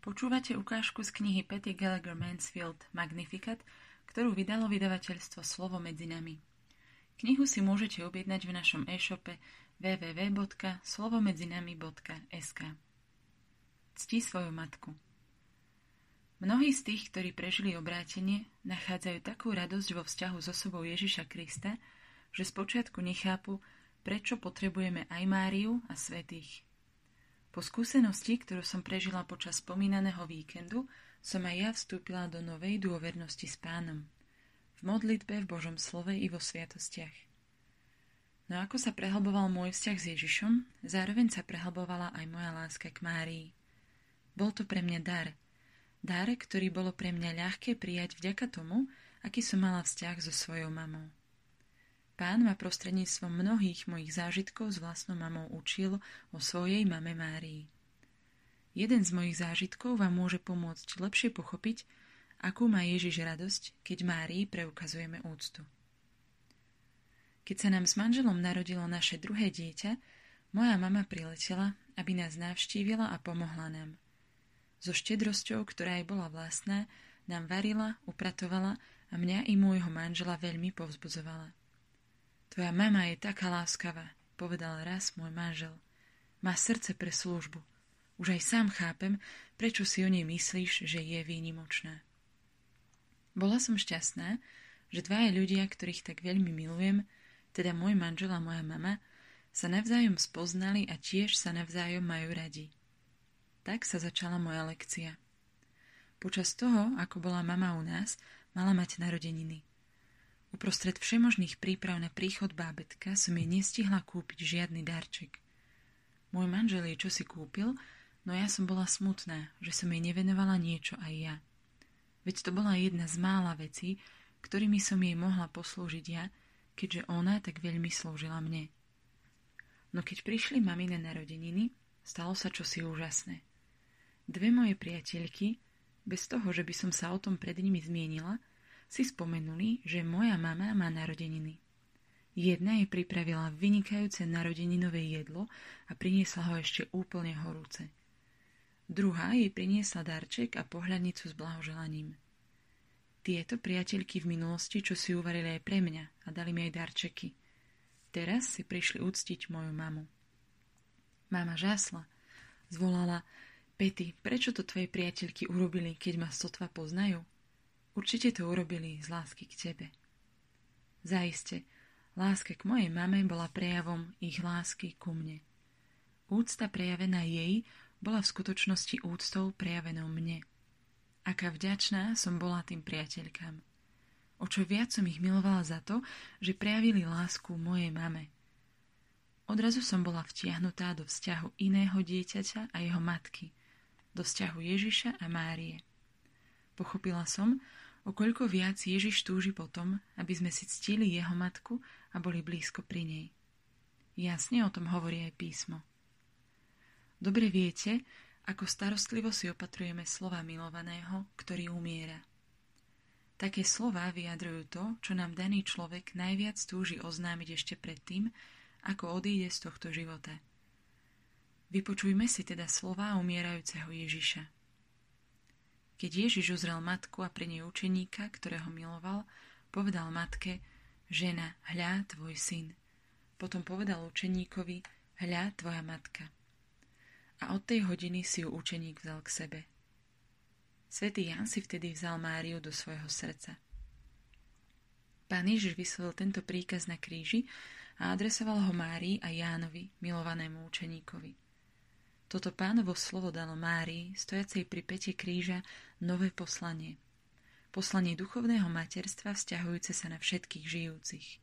Počúvate ukážku z knihy Patty Gallagher Mansfield Magnificat, ktorú vydalo vydavateľstvo Slovo medzi nami. Knihu si môžete objednať v našom e-shope www.slovomedzinami.sk Cti svoju matku Mnohí z tých, ktorí prežili obrátenie, nachádzajú takú radosť vo vzťahu s osobou Ježiša Krista, že spočiatku nechápu, prečo potrebujeme aj Máriu a svetých. Po skúsenosti, ktorú som prežila počas spomínaného víkendu, som aj ja vstúpila do novej dôvernosti s pánom. V modlitbe, v Božom slove i vo sviatostiach. No ako sa prehlboval môj vzťah s Ježišom, zároveň sa prehlbovala aj moja láska k Márii. Bol to pre mňa dar. Dar, ktorý bolo pre mňa ľahké prijať vďaka tomu, aký som mala vzťah so svojou mamou. Pán ma prostredníctvom mnohých mojich zážitkov s vlastnou mamou učil o svojej mame Márii. Jeden z mojich zážitkov vám môže pomôcť lepšie pochopiť, akú má Ježiš radosť, keď Márii preukazujeme úctu. Keď sa nám s manželom narodilo naše druhé dieťa, moja mama priletela, aby nás navštívila a pomohla nám. So štedrosťou, ktorá jej bola vlastná, nám varila, upratovala a mňa i môjho manžela veľmi povzbudzovala. Tvoja mama je taká láskavá, povedal raz môj manžel. Má srdce pre službu. Už aj sám chápem, prečo si o nej myslíš, že je výnimočná. Bola som šťastná, že dvaja ľudia, ktorých tak veľmi milujem, teda môj manžel a moja mama, sa navzájom spoznali a tiež sa navzájom majú radi. Tak sa začala moja lekcia. Počas toho, ako bola mama u nás, mala mať narodeniny. Uprostred všemožných príprav na príchod bábetka som jej nestihla kúpiť žiadny darček. Môj manžel jej čosi kúpil, no ja som bola smutná, že som jej nevenovala niečo aj ja. Veď to bola jedna z mála vecí, ktorými som jej mohla poslúžiť ja, keďže ona tak veľmi slúžila mne. No keď prišli mamine narodeniny, stalo sa čosi úžasné. Dve moje priateľky, bez toho, že by som sa o tom pred nimi zmienila, si spomenuli, že moja mama má narodeniny. Jedna jej pripravila vynikajúce narodeninové jedlo a priniesla ho ešte úplne horúce. Druhá jej priniesla darček a pohľadnicu s blahoželaním. Tieto priateľky v minulosti, čo si uvarili aj pre mňa a dali mi aj darčeky. Teraz si prišli úctiť moju mamu. Mama žásla. Zvolala, Pety, prečo to tvoje priateľky urobili, keď ma sotva poznajú? Určite to urobili z lásky k tebe. Zaiste, láska k mojej mame bola prejavom ich lásky ku mne. Úcta prejavená jej bola v skutočnosti úctou prejavenou mne. Aká vďačná som bola tým priateľkám. O čo viac som ich milovala za to, že prejavili lásku mojej mame. Odrazu som bola vtiahnutá do vzťahu iného dieťaťa a jeho matky, do vzťahu Ježiša a Márie. Pochopila som, o koľko viac Ježiš túži potom, aby sme si ctili jeho matku a boli blízko pri nej. Jasne o tom hovorí aj písmo. Dobre viete, ako starostlivo si opatrujeme slova milovaného, ktorý umiera. Také slova vyjadrujú to, čo nám daný človek najviac túži oznámiť ešte predtým, ako odíde z tohto života. Vypočujme si teda slova umierajúceho Ježiša. Keď Ježiš uzrel matku a pri nej učeníka, ktorého miloval, povedal matke, žena, hľa tvoj syn. Potom povedal učeníkovi, hľa tvoja matka. A od tej hodiny si ju učeník vzal k sebe. Svetý Jan si vtedy vzal Máriu do svojho srdca. Pán Ježiš vyslovil tento príkaz na kríži a adresoval ho Márii a Jánovi, milovanému učeníkovi. Toto pánovo slovo dalo Márii, stojacej pri pete kríža, nové poslanie. Poslanie duchovného materstva vzťahujúce sa na všetkých žijúcich.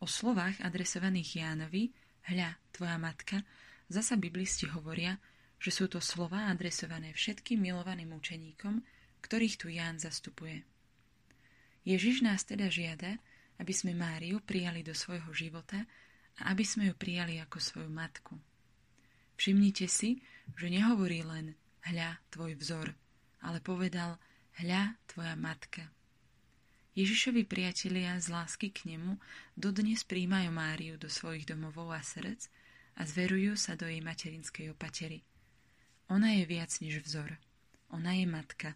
O slovách adresovaných Jánovi, hľa, tvoja matka, zasa biblisti hovoria, že sú to slova adresované všetkým milovaným učeníkom, ktorých tu Ján zastupuje. Ježiš nás teda žiada, aby sme Máriu prijali do svojho života a aby sme ju prijali ako svoju matku. Všimnite si, že nehovorí len hľa tvoj vzor, ale povedal hľa tvoja matka. Ježišovi priatelia z lásky k nemu dodnes príjmajú Máriu do svojich domovov a srdc a zverujú sa do jej materinskej opatery. Ona je viac než vzor. Ona je matka.